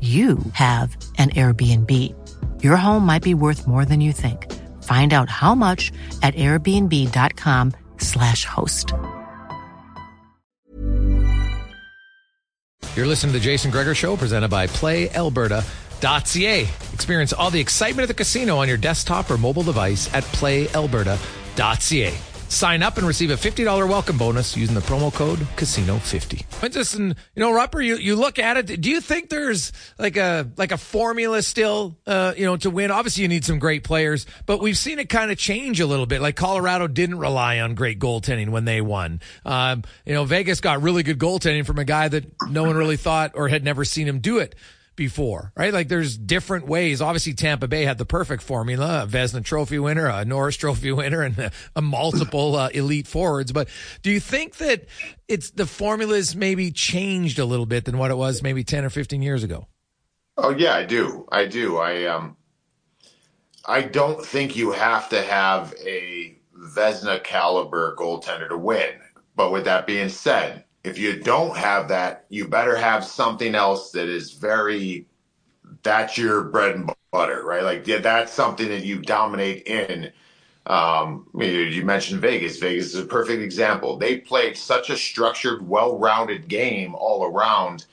you have an Airbnb. Your home might be worth more than you think. Find out how much at airbnb.com/slash host. You're listening to the Jason Gregor Show, presented by PlayAlberta.ca. Experience all the excitement of the casino on your desktop or mobile device at PlayAlberta.ca. Sign up and receive a $50 welcome bonus using the promo code casino50. But just, you know, Rupper, you, you look at it. Do you think there's like a, like a formula still, uh, you know, to win? Obviously you need some great players, but we've seen it kind of change a little bit. Like Colorado didn't rely on great goaltending when they won. Um, you know, Vegas got really good goaltending from a guy that no one really thought or had never seen him do it before, right? Like there's different ways. Obviously, Tampa Bay had the perfect formula, a Vezina Trophy winner, a Norris Trophy winner, and a, a multiple uh, elite forwards. But do you think that it's the formulas maybe changed a little bit than what it was maybe 10 or 15 years ago? Oh yeah, I do. I do. I um I don't think you have to have a Vezina caliber goaltender to win. But with that being said, if you don't have that, you better have something else that is very that's your bread and butter, right? Like yeah, that's something that you dominate in. Um, you mentioned Vegas. Vegas is a perfect example. They played such a structured, well-rounded game all around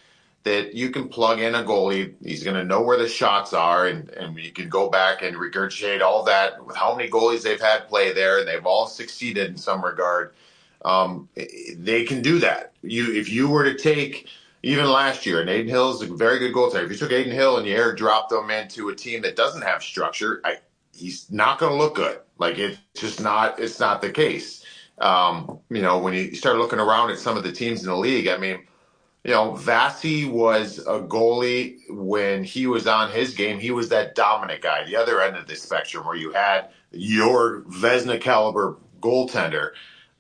that you can plug in a goalie. He's going to know where the shots are, and, and you can go back and regurgitate all that with how many goalies they've had play there, and they've all succeeded in some regard. Um, they can do that. You, if you were to take even last year, and Adin Hill is a very good goaltender. If you took Adin Hill and you airdropped him into a team that doesn't have structure, I, he's not going to look good. Like it's just not. It's not the case. Um, you know, when you start looking around at some of the teams in the league, I mean, you know, Vasi was a goalie when he was on his game. He was that dominant guy, the other end of the spectrum, where you had your Vezina caliber goaltender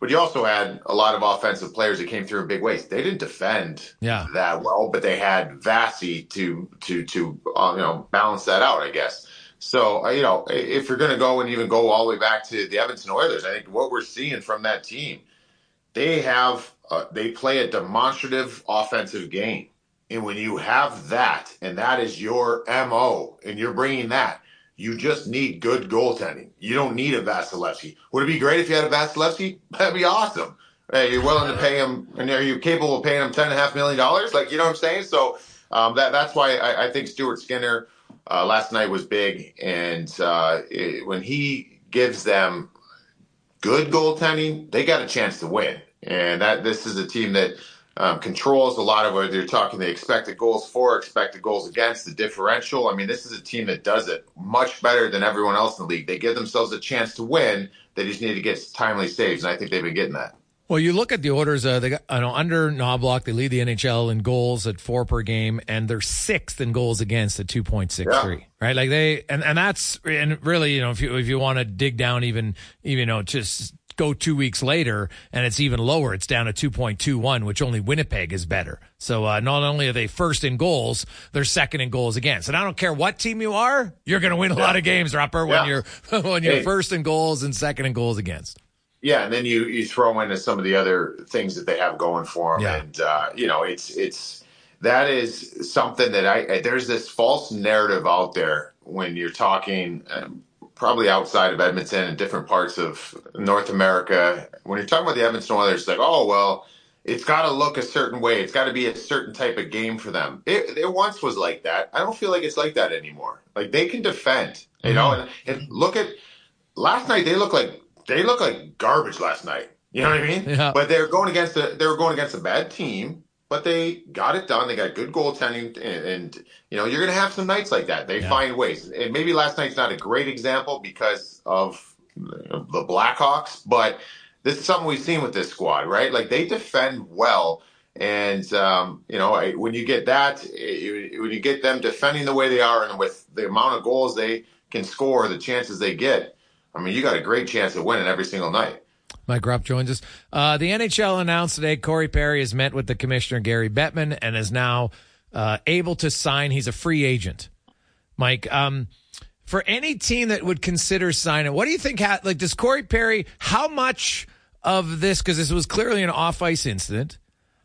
but you also had a lot of offensive players that came through in big ways. They didn't defend yeah. that well, but they had Vasi to to to uh, you know balance that out, I guess. So uh, you know, if you're going to go and even go all the way back to the Edmonton Oilers, I think what we're seeing from that team, they have uh, they play a demonstrative offensive game, and when you have that, and that is your mo, and you're bringing that you just need good goaltending. You don't need a Vasilevskiy. Would it be great if you had a Vasilevskiy? That'd be awesome. Hey, you're willing to pay him, and are you capable of paying him ten and a half million dollars? Like, you know what I'm saying? So um, that that's why I, I think Stuart Skinner uh, last night was big, and uh, it, when he gives them good goaltending, they got a chance to win. And that this is a team that um, controls a lot of what you're talking the expected goals for, expected goals against, the differential. I mean, this is a team that does it much better than everyone else in the league. They give themselves a chance to win. They just need to get timely saves, and I think they've been getting that. Well, you look at the orders. Uh, they got you know, under Knoblauch, they lead the NHL in goals at four per game, and they're sixth in goals against at two point six three. Right, like they and and that's and really, you know, if you if you want to dig down even, even you know, just go two weeks later and it's even lower. It's down to 2.21, which only Winnipeg is better. So uh, not only are they first in goals, they're second in goals against. And I don't care what team you are, you're going to win a yeah. lot of games, Rupper, when yeah. you're when you're hey. first in goals and second in goals against. Yeah, and then you you throw into some of the other things that they have going for them, yeah. and uh, you know it's it's that is something that I there's this false narrative out there when you're talking. Um, probably outside of Edmonton and different parts of North America. When you're talking about the Edmonton Oilers, it's like, oh well, it's got to look a certain way. It's got to be a certain type of game for them. It, it, once was like that. I don't feel like it's like that anymore. Like they can defend, you mm-hmm. know. And, and, look at last night. They look like they look like garbage last night. You know what I mean? Yeah. But they're going against a they were going against a bad team but they got it done. They got good goaltending, and, and you know you're going to have some nights like that. They yeah. find ways, and maybe last night's not a great example because of the Blackhawks, but this is something we've seen with this squad, right? Like they defend well, and um, you know when you get that, when you get them defending the way they are, and with the amount of goals they can score, the chances they get, I mean, you got a great chance of winning every single night. Mike Rupp joins us. Uh, the NHL announced today Corey Perry has met with the commissioner, Gary Bettman, and is now uh, able to sign. He's a free agent. Mike, um, for any team that would consider signing, what do you think? Ha- like, does Corey Perry, how much of this, because this was clearly an off ice incident,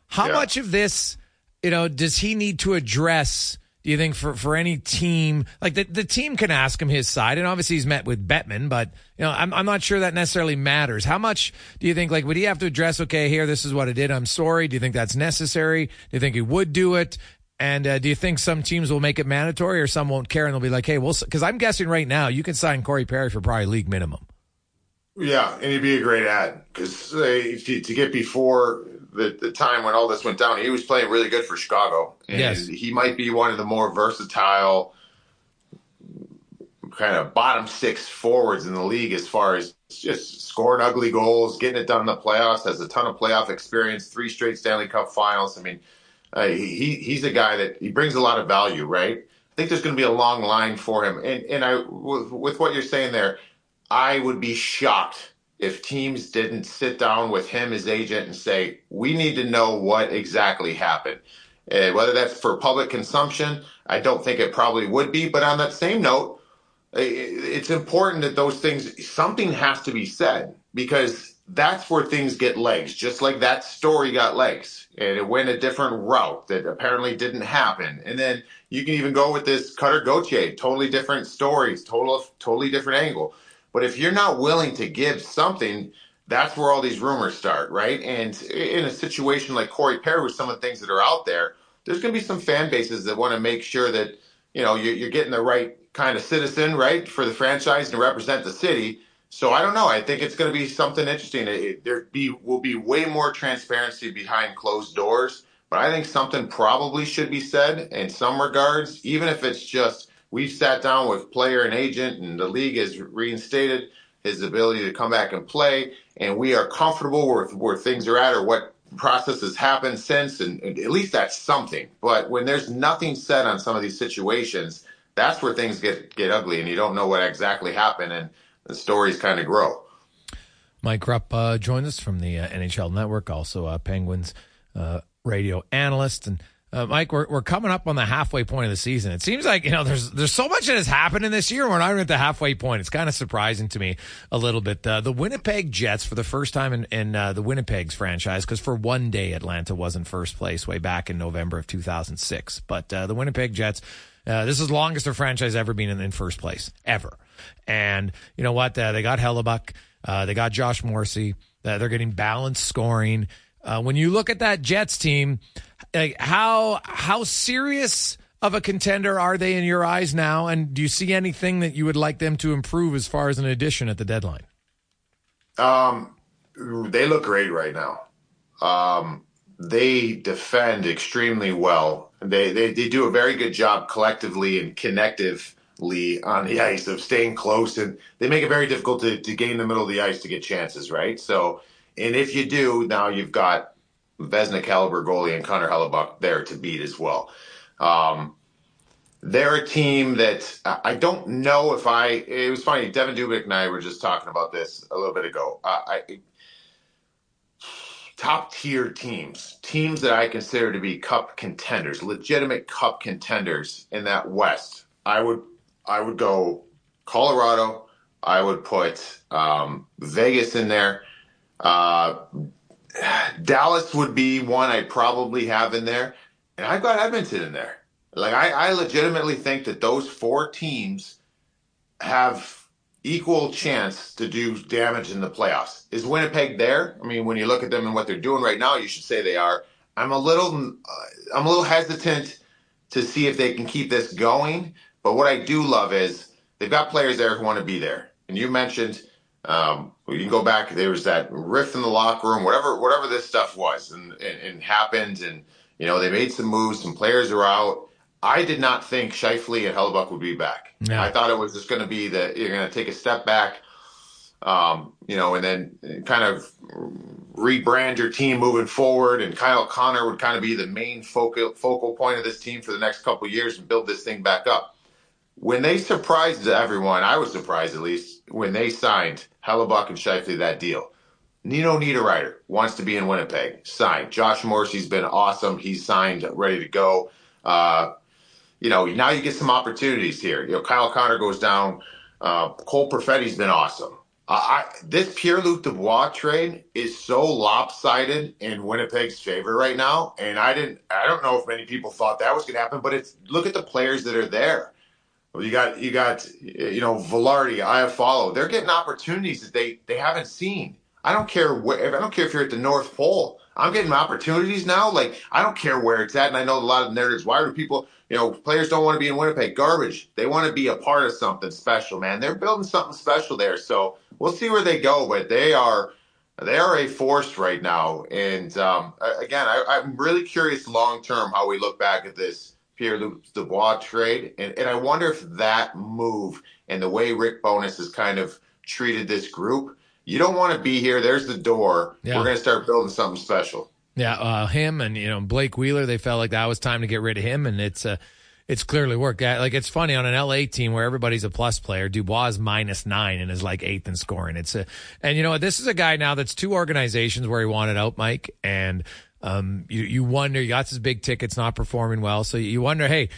how yeah. much of this, you know, does he need to address? Do you think for, for any team, like the, the team can ask him his side, and obviously he's met with Bettman, but you know, I'm, I'm not sure that necessarily matters. How much do you think, like, would he have to address, okay, here, this is what I did, I'm sorry? Do you think that's necessary? Do you think he would do it? And uh, do you think some teams will make it mandatory or some won't care and they'll be like, hey, well, because I'm guessing right now you can sign Corey Perry for probably league minimum. Yeah, and he'd be a great ad because uh, to, to get before the, the time when all this went down, he was playing really good for Chicago. And yes. he might be one of the more versatile kind of bottom six forwards in the league as far as just scoring ugly goals, getting it done in the playoffs, has a ton of playoff experience, three straight Stanley Cup finals. I mean, uh, he he's a guy that he brings a lot of value, right? I think there's going to be a long line for him. And and I with, with what you're saying there, I would be shocked if teams didn't sit down with him, his agent, and say, we need to know what exactly happened. Whether that's for public consumption, I don't think it probably would be. But on that same note, it's important that those things, something has to be said because that's where things get legs, just like that story got legs. And it went a different route that apparently didn't happen. And then you can even go with this Cutter Gauthier, totally different stories, total, totally different angle. But if you're not willing to give something, that's where all these rumors start, right? And in a situation like Corey Perry, with some of the things that are out there, there's going to be some fan bases that want to make sure that you know you're getting the right kind of citizen, right, for the franchise to represent the city. So I don't know. I think it's going to be something interesting. There be will be way more transparency behind closed doors, but I think something probably should be said in some regards, even if it's just We've sat down with player and agent, and the league has reinstated his ability to come back and play, and we are comfortable with where things are at or what process has happened since, and, and at least that's something. But when there's nothing said on some of these situations, that's where things get get ugly, and you don't know what exactly happened, and the stories kind of grow. Mike Rupp uh, joins us from the uh, NHL Network, also a Penguins uh, radio analyst, and uh, Mike, we're, we're coming up on the halfway point of the season. It seems like, you know, there's, there's so much that has happened in this year. We're not even at the halfway point. It's kind of surprising to me a little bit. Uh, the Winnipeg Jets for the first time in, in uh, the Winnipeg's franchise, because for one day Atlanta was in first place way back in November of 2006. But uh, the Winnipeg Jets, uh, this is the longest their franchise ever been in, in first place, ever. And you know what? Uh, they got Hellebuyck. they got Josh Morrissey. they're getting balanced scoring. when you look at that Jets team, like how how serious of a contender are they in your eyes now? And do you see anything that you would like them to improve as far as an addition at the deadline? Um, they look great right now. Um, they defend extremely well. They, they they do a very good job collectively and connectively on the ice of staying close, and they make it very difficult to, to gain the middle of the ice to get chances, right? So, and if you do, now you've got Vezina caliber goalie and Connor Hellebuyck there to beat as well. Um, they're a team that I don't know if I. It was funny. Devan Dubnyk and I were just talking about this a little bit ago. Uh, I, top tier teams, teams that I consider to be cup contenders, legitimate cup contenders in that West. I would I would go Colorado. I would put um, Vegas in there. Uh, Dallas would be one I'd probably have in there, and I've got Edmonton in there. Like I, I legitimately think that those four teams have equal chance to do damage in the playoffs. Is Winnipeg there? I mean, when you look at them and what they're doing right now, you should say they are. I'm a little, uh, I'm a little hesitant to see if they can keep this going. But what I do love is they've got players there who want to be there. And you mentioned, um, you can go back. There was that rift in the locker room, whatever, whatever this stuff was, and, and, and happened. And you know, they made some moves. Some players are out I did not think Scheifele and Hellebuyck would be back. Yeah. I thought it was just going to be that you're going to take a step back, um, you know, and then kind of rebrand your team moving forward. And Kyle Connor would kind of be the main focal focal point of this team for the next couple years and build this thing back up. When they surprised everyone, I was surprised at least when they signed Hellebuyck and Scheifele that deal. Nino Niederreiter wants to be in Winnipeg. Signed. Josh Morrissey's been awesome. He's signed, ready to go. Uh, you know, now you get some opportunities here. You know, Kyle Connor goes down. Uh, Cole Perfetti's been awesome. Uh, I, this Pierre Luc Dubois trade is so lopsided in Winnipeg's favor right now, and I didn't. I don't know if many people thought that was going to happen, but it's look at the players that are there. Well you got you got you know Vilardi, Iafallo. They're getting opportunities that they they haven't seen. I don't care where. I don't care if you're at the North Pole. I'm getting opportunities now. Like I don't care where it's at, and I know a lot of narratives. Why do people? You know, players don't want to be in Winnipeg. Garbage. They want to be a part of something special, man. They're building something special there. So we'll see where they go, but they are they are a force right now. And um, again, I, am really curious long term how we look back at this Pierre Luc Dubois trade, and, and I wonder if that move and the way Rick Bowness has kind of treated this group. You don't want to be here. There's the door. Yeah. We're going to start building something special. Yeah, uh, him and you know Blake Wheeler, they felt like that was time to get rid of him, and it's uh, it's clearly worked. Like it's funny on an LA team where everybody's a plus player. Dubois is minus nine and is like eighth in scoring. It's a, and you know what? This is a guy now that's two organizations where he wanted out, Mike, and um, you you wonder, you got his big tickets not performing well, so you wonder, hey,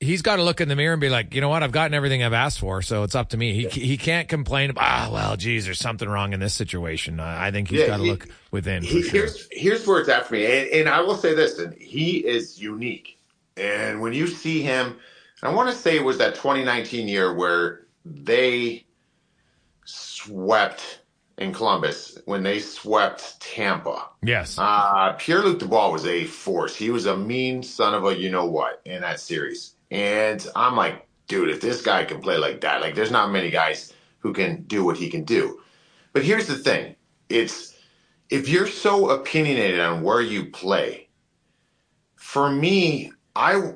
he's got to look in the mirror and be like, you know what, I've gotten everything I've asked for, so it's up to me. He yeah. he can't complain. About, ah, well, geez, there's something wrong in this situation. Uh, I think he's yeah, got to he, look within. He, sure. Here's here's where it's at for me, and, and I will say this: and he is unique. And when you see him, I want to say it was that 2019 year where they swept in Columbus when they swept Tampa. Yes. Uh, Pierre Luc Dubois was a force. He was a mean son of a you know what in that series. And I'm like, dude, if this guy can play like that, like there's not many guys who can do what he can do. But here's the thing it's if you're so opinionated on where you play, for me, I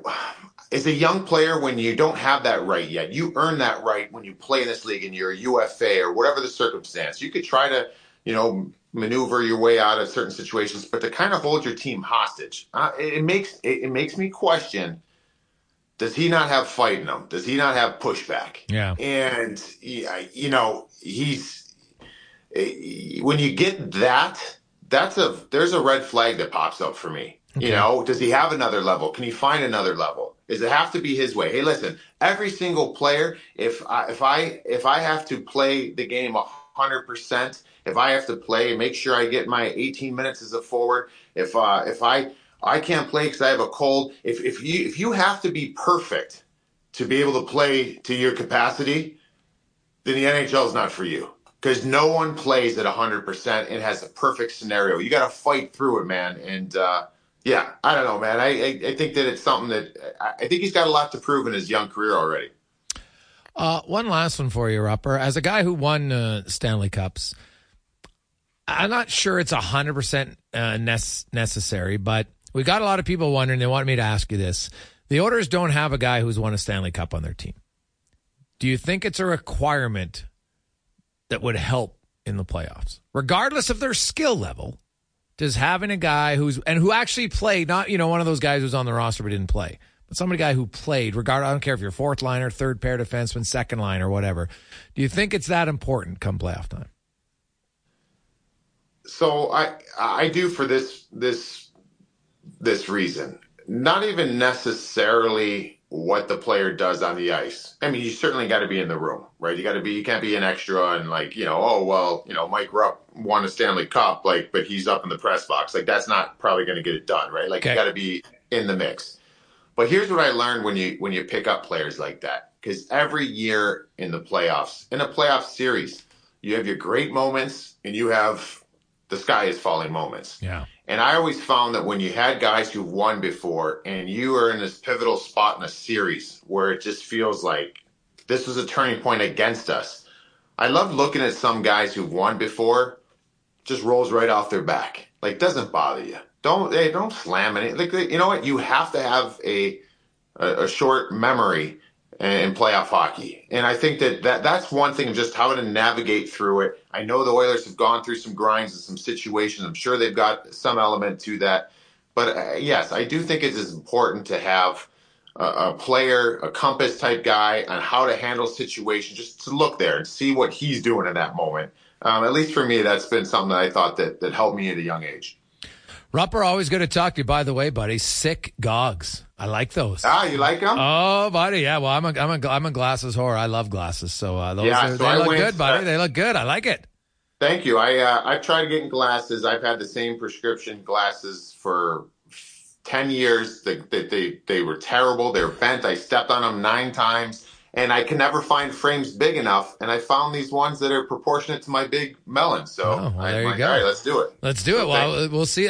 as a young player, when you don't have that right yet, you earn that right when you play in this league and you're a UFA or whatever the circumstance. You could try to, you know, maneuver your way out of certain situations, but to kind of hold your team hostage, uh, it, it, makes it, it makes me question does he not have fight in him? Does he not have pushback? Yeah. And you know, he's eh, when you get that, that's a there's a red flag that pops up for me. Okay. You know, does he have another level? Can he find another level? Does it have to be his way? Hey, listen, every single player, if I, if I if I have to play the game a hundred percent, if I have to play, make sure I get my 18 minutes as a forward. If uh, if I I can't play because I have a cold. If if you if you have to be perfect to be able to play to your capacity, then the NHL is not for you because no one plays at a 100% and has a perfect scenario. You got to fight through it, man. And uh, yeah, I don't know, man. I, I, I think that it's something that I think he's got a lot to prove in his young career already. Uh, one last one for you, Rupper. As a guy who won uh, Stanley Cups, I'm not sure it's 100% uh, necessary, but we got a lot of people wondering. They want me to ask you this. The Oilers don't have a guy who's won a Stanley Cup on their team. Do you think it's a requirement that would help in the playoffs, regardless of their skill level? Does having a guy who's and who actually played, not you know one of those guys who's on the roster but didn't play, but somebody guy who played, regard I don't care if you're fourth liner, third pair defenseman, second line, or whatever. Do you think it's that important come playoff time? So I I do for this this this reason. Not even necessarily what the player does on the ice. I mean, you certainly got to be in the room, right? You got to be. You can't be an extra and like you know, oh well, you know, Mike Rupp won a Stanley Cup, like, but he's up in the press box. Like that's not probably going to get it done, right? Like okay. you got to be in the mix. But here's what I learned when you when you pick up players like that, because every year in the playoffs, in a playoff series, you have your great moments and you have the sky is falling moments. Yeah. And I always found that when you had guys who've won before and you are in this pivotal spot in a series where it just feels like this was a turning point against us. I love looking at some guys who've won before, just rolls right off their back. Like doesn't bother you. Don't they don't slam it. Like you know what? You have to have a a, a short memory in playoff hockey. And I think that, that that's one thing, of just how to navigate through it. I know the Oilers have gone through some grinds and some situations. I'm sure they've got some element to that. But uh, yes, I do think it is important to have a, a, player, a compass type guy on how to handle situations, just to look there and see what he's doing in that moment. Um, at least for me, that's been something that I thought that, that helped me at a young age. Rupper, always good to talk to you. By the way, buddy, sick gogs. I like those. Ah, you like them? Oh, buddy, yeah. Well, I'm a I'm a I'm a glasses whore. I love glasses, so uh, those yeah, are, so they I look went, good, buddy. Uh, they look good. I like it. Thank you. I uh, I've tried getting glasses. I've had the same prescription glasses for ten years. They, they they were terrible. They were bent. I stepped on them nine times and I can never find frames big enough. And I found these ones that are proportionate to my big melon. So oh, well, there you go. All right, let's do it. Let's do it. Well, we'll see.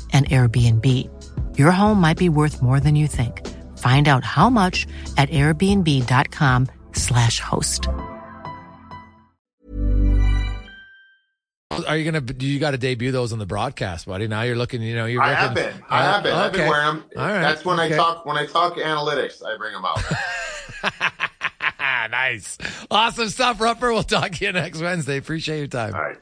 an Airbnb. Your home might be worth more than you think. Find out how much at airbnb.com/slash host. Are you gonna? Do you got to debut those on the broadcast, buddy? Now you're looking. You know, you're. I looking, have been. I uh, have been. Okay. I've been wearing them. All right. That's when okay. I talk. When I talk analytics, I bring them out. nice, awesome stuff, Rupper. We'll talk to you next Wednesday. Appreciate your time. All right.